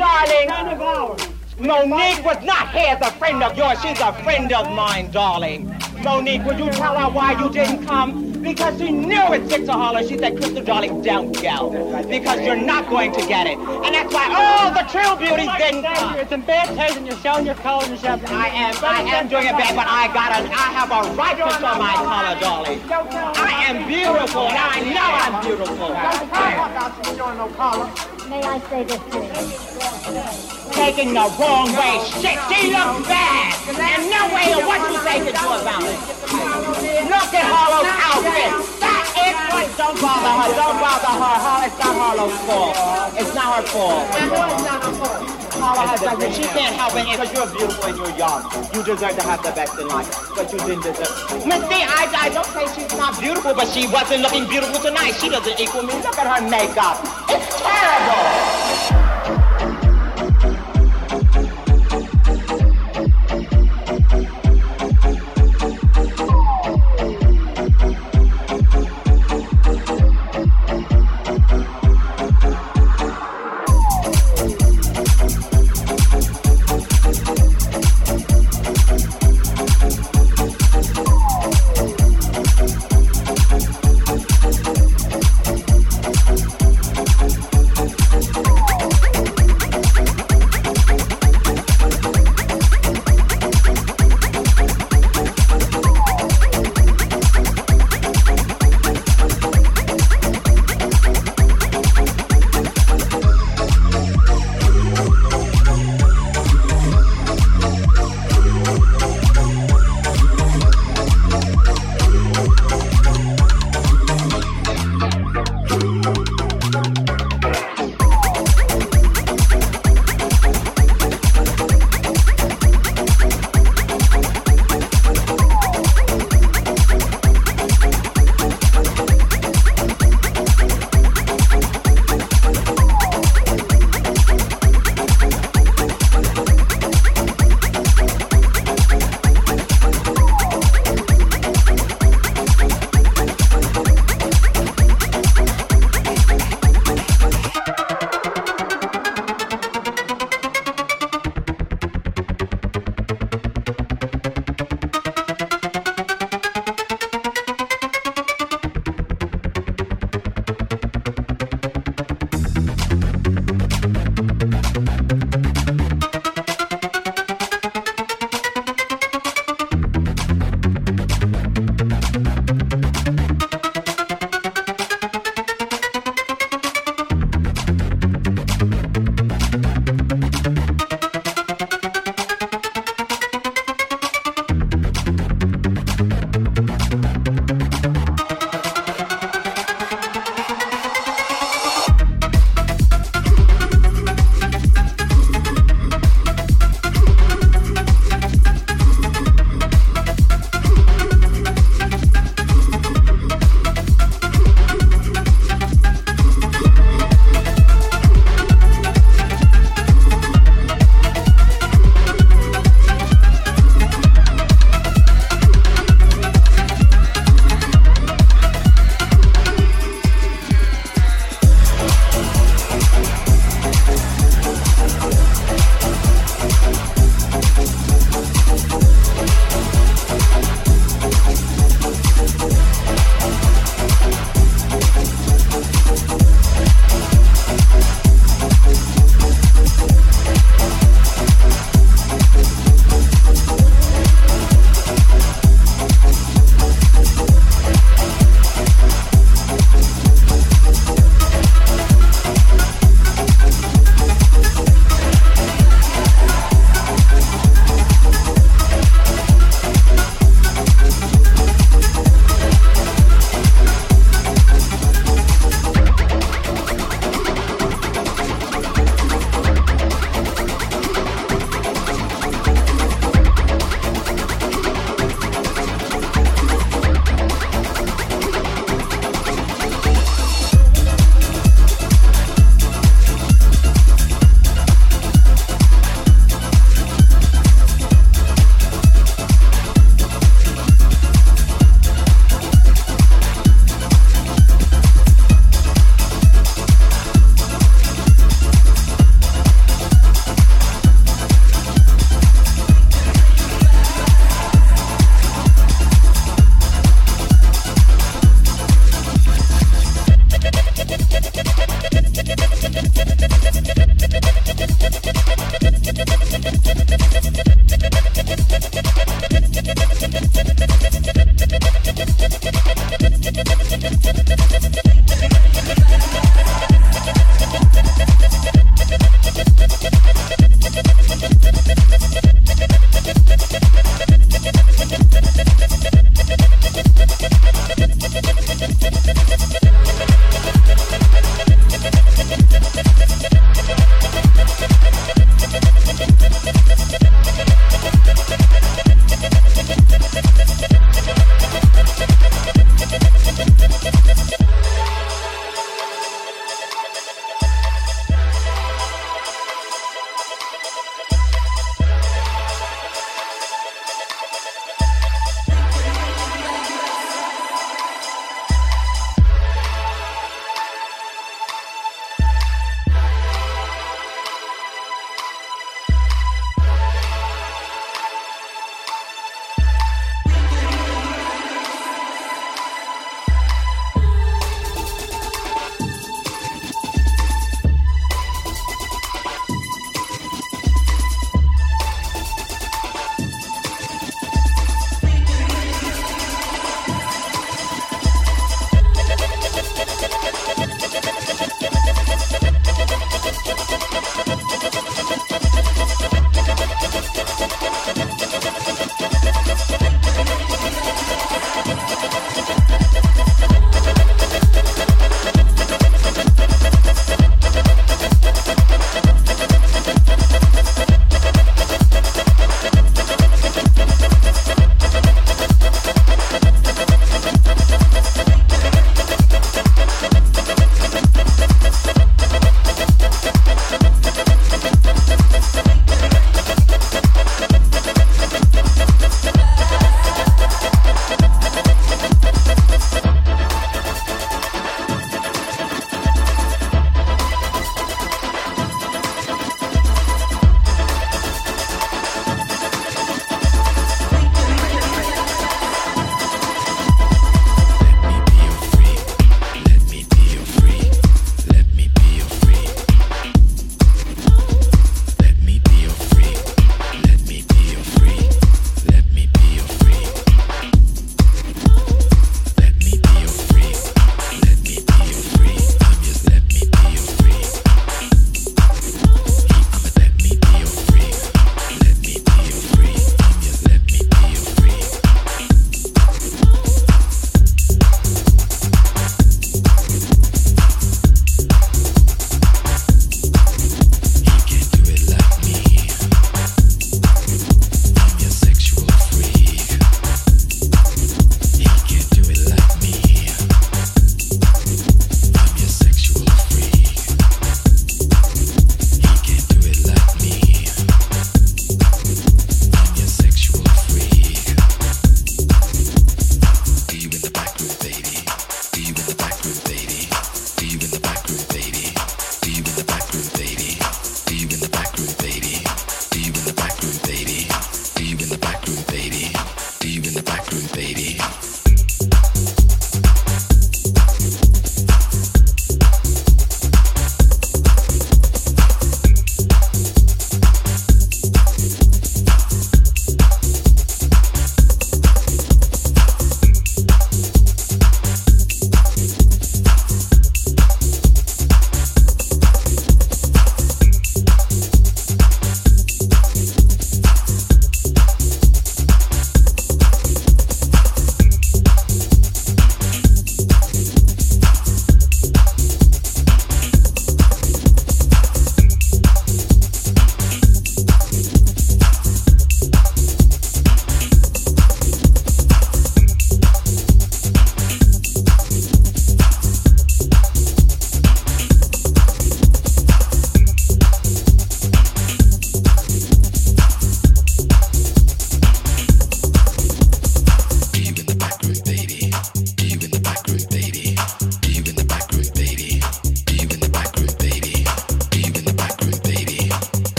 darling. Friend of ours. Monique was not here as a friend of yours. She's a friend of mine, darling. Monique, would you tell her why you didn't come? Because she knew it's Victor Holler. She said, Crystal, darling, don't go. Because you're not going to get it. And that's why all the true beauties didn't come. It's in bad taste and you're showing your color and you're I am, I am doing it bad, but I got a, I have a right to show my color, darling. I am beautiful, and I know I'm beautiful. May I say this to you? Taking the wrong way, shit, she looks bad. And no way of what you say to do about it. Look at Harlow's outfit. What, don't bother her, don't bother her. Har- It's not Harlow's fault. It's not her fault. Harlow has done it. She can't help it because you're beautiful and you're young. You deserve to have the best in life, but you didn't deserve. Misty, I, I don't say she's not beautiful, but she wasn't looking beautiful tonight. She doesn't equal me. Look at her makeup. It's terrible.